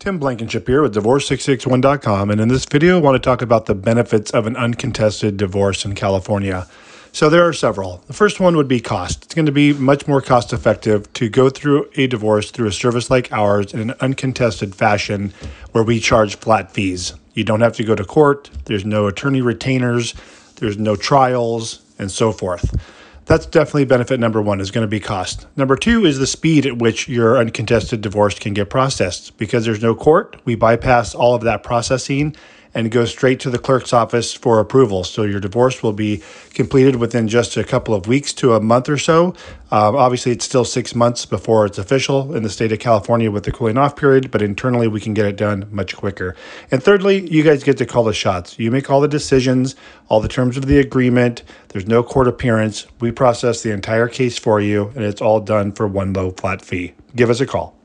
Tim Blankenship here with Divorce661.com, and in this video, I want to talk about the benefits of an uncontested divorce in California. So, there are several. The first one would be cost. It's going to be much more cost effective to go through a divorce through a service like ours in an uncontested fashion where we charge flat fees. You don't have to go to court, there's no attorney retainers, there's no trials, and so forth that's definitely benefit number one is going to be cost. Number two is the speed at which your uncontested divorce can get processed. Because there's no court, we bypass all of that processing and go straight to the clerk's office for approval. So your divorce will be completed within just a couple of weeks to a month or so. Um, obviously, it's still six months before it's official in the state of California with the cooling off period, but internally we can get it done much quicker. And thirdly, you guys get to call the shots. You make all the decisions, all the terms of the agreement. There's no court appearance. We process the entire case for you, and it's all done for one low flat fee. Give us a call.